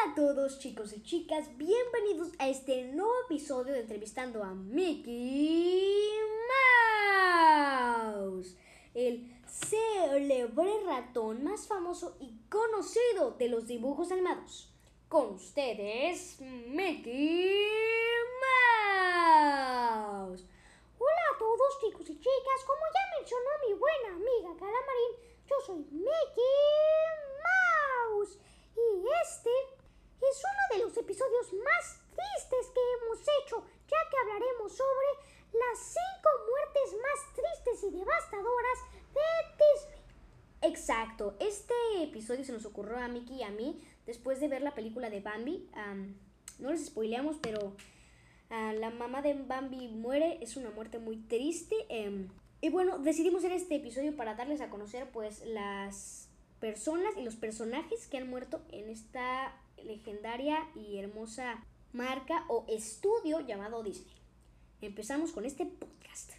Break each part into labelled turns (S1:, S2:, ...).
S1: Hola a todos chicos y chicas, bienvenidos a este nuevo episodio de Entrevistando a Mickey Mouse, el célebre ratón más famoso y conocido de los dibujos animados. Con ustedes, Mickey Mouse.
S2: Hola a todos chicos y chicas, como ya mencionó mi buena amiga Calamarín, yo soy Mickey Mouse y este es uno de los episodios más tristes que hemos hecho, ya que hablaremos sobre las cinco muertes más tristes y devastadoras de Disney.
S1: Exacto, este episodio se nos ocurrió a Mickey y a mí después de ver la película de Bambi. no les spoileamos, pero ah, la mamá de Bambi muere, es una muerte muy triste. Em, y bueno, decidimos hacer este episodio para darles a conocer pues las personas y los personajes que han muerto en esta legendaria y hermosa marca o estudio llamado Disney. Empezamos con este podcast.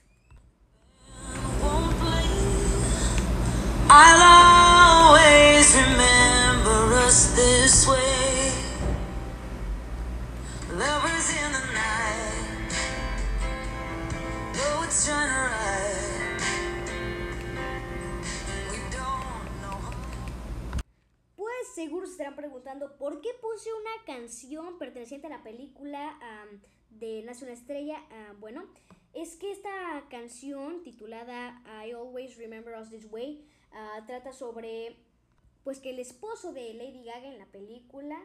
S1: Seguro se estarán preguntando por qué puse una canción perteneciente a la película de Nace una estrella. Ah, bueno, es que esta canción titulada I Always Remember Us This Way ah, trata sobre pues que el esposo de Lady Gaga en la película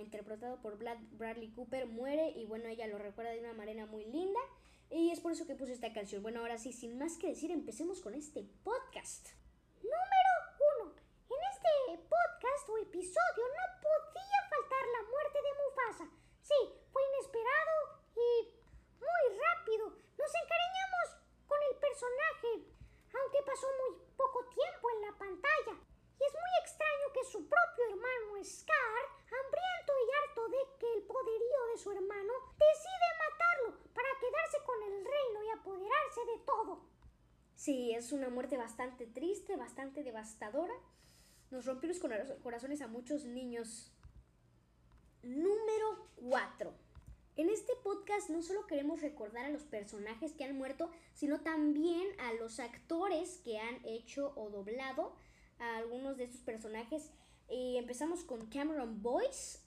S1: interpretado por Bradley Cooper muere y bueno ella lo recuerda de una manera muy linda y es por eso que puse esta canción. Bueno, ahora sí, sin más que decir, empecemos con este podcast.
S2: este episodio no podía faltar la muerte de Mufasa. Sí, fue inesperado y muy rápido. Nos encariñamos con el personaje, aunque pasó muy poco tiempo en la pantalla. Y es muy extraño que su propio hermano Scar, hambriento y harto de que el poderío de su hermano, decide matarlo para quedarse con el reino y apoderarse de todo.
S1: Sí, es una muerte bastante triste, bastante devastadora nos rompió los corazones a muchos niños. Número 4. En este podcast no solo queremos recordar a los personajes que han muerto, sino también a los actores que han hecho o doblado a algunos de estos personajes. Y empezamos con Cameron Boyce,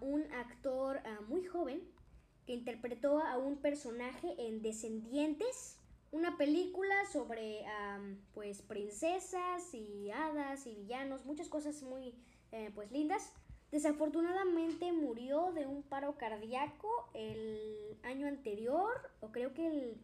S1: un actor muy joven que interpretó a un personaje en Descendientes una película sobre pues princesas y hadas y villanos, muchas cosas muy eh, pues lindas. Desafortunadamente murió de un paro cardíaco el año anterior, o creo que el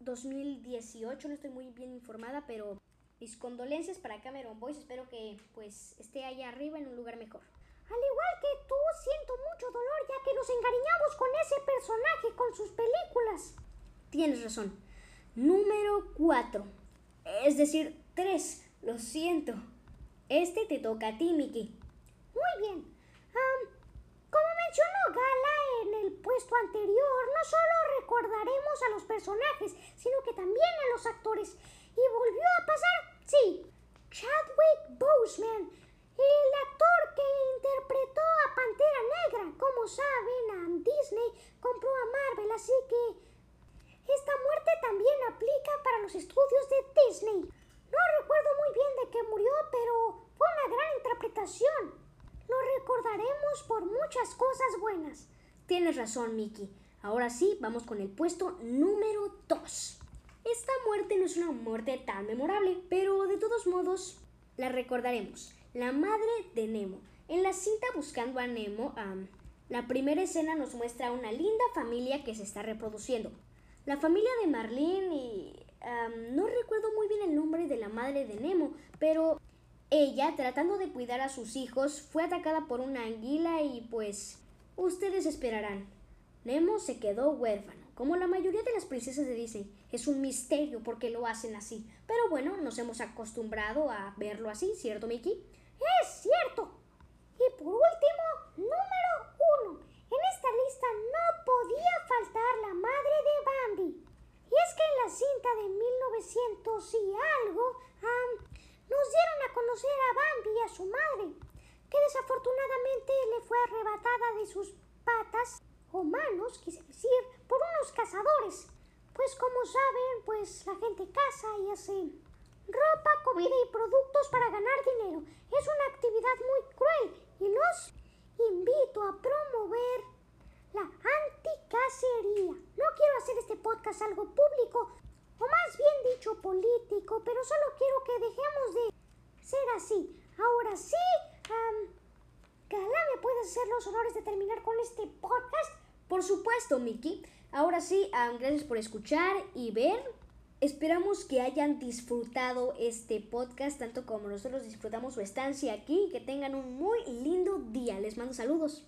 S1: 2018, no estoy muy bien informada, pero mis condolencias para Cameron Boyce, espero que pues esté allá arriba en un lugar mejor.
S2: Al igual que tú, siento mucho dolor ya que nos encariñamos con ese personaje, con sus películas.
S1: Tienes razón. Número 4. Es decir, 3. Lo siento. Este te toca a ti, Mickey.
S2: Muy bien. como mencionó Gala en el puesto anterior, no solo recordaremos a los personajes, sino que también a los actores. Y volvió a pasar, sí, Chadwick Boseman, el actor que interpretó a Pantera Negra. Como saben, Disney compró a Marvel, así que esta muerte también aplica para los estudios de Disney. No recuerdo muy bien de qué murió, pero fue una gran interpretación. Lo recordaremos por muchas cosas buenas.
S1: Tienes razón, Mickey. Ahora sí, vamos con el puesto número 2. Esta muerte no es una muerte tan memorable, pero de todos modos la recordaremos. La madre de Nemo. En la cinta Buscando a Nemo, la primera escena nos muestra una linda familia que se está reproduciendo. La familia de Marlene y... no recuerdo muy bien el nombre de la madre de Nemo, pero ella, tratando de cuidar a sus hijos, fue atacada por una anguila y pues... Ustedes esperarán. Nemo se quedó huérfano. Como la mayoría de las princesas de Disney, es un misterio por qué lo hacen así. Pero bueno, nos hemos acostumbrado a verlo así, ¿cierto, Mickey?
S2: Es cierto. Y por último, número uno. En esta lista no podía faltar la madre de Bambi. Y es que en la cinta de 1900 y algo, nos dieron a conocer a Bambi y a su madre, que desafortunadamente le fue arrebatada de sus patas o manos, quise decir, por unos cazadores. Pues como saben, pues la gente caza y hace ropa, comida y productos para ganar dinero. Es una actividad muy cruel y los invito a promover la anticacería. No quiero hacer este podcast algo público, o más bien dicho político, pero solo quiero que dejemos de ser así. Ahora sí, um, Gala, ¿me puedes hacer los honores de terminar con este podcast?
S1: Por supuesto, Miki. Ahora sí, gracias por escuchar y ver. Esperamos que hayan disfrutado este podcast tanto como nosotros disfrutamos su estancia aquí. Que tengan un muy lindo día. Les mando saludos.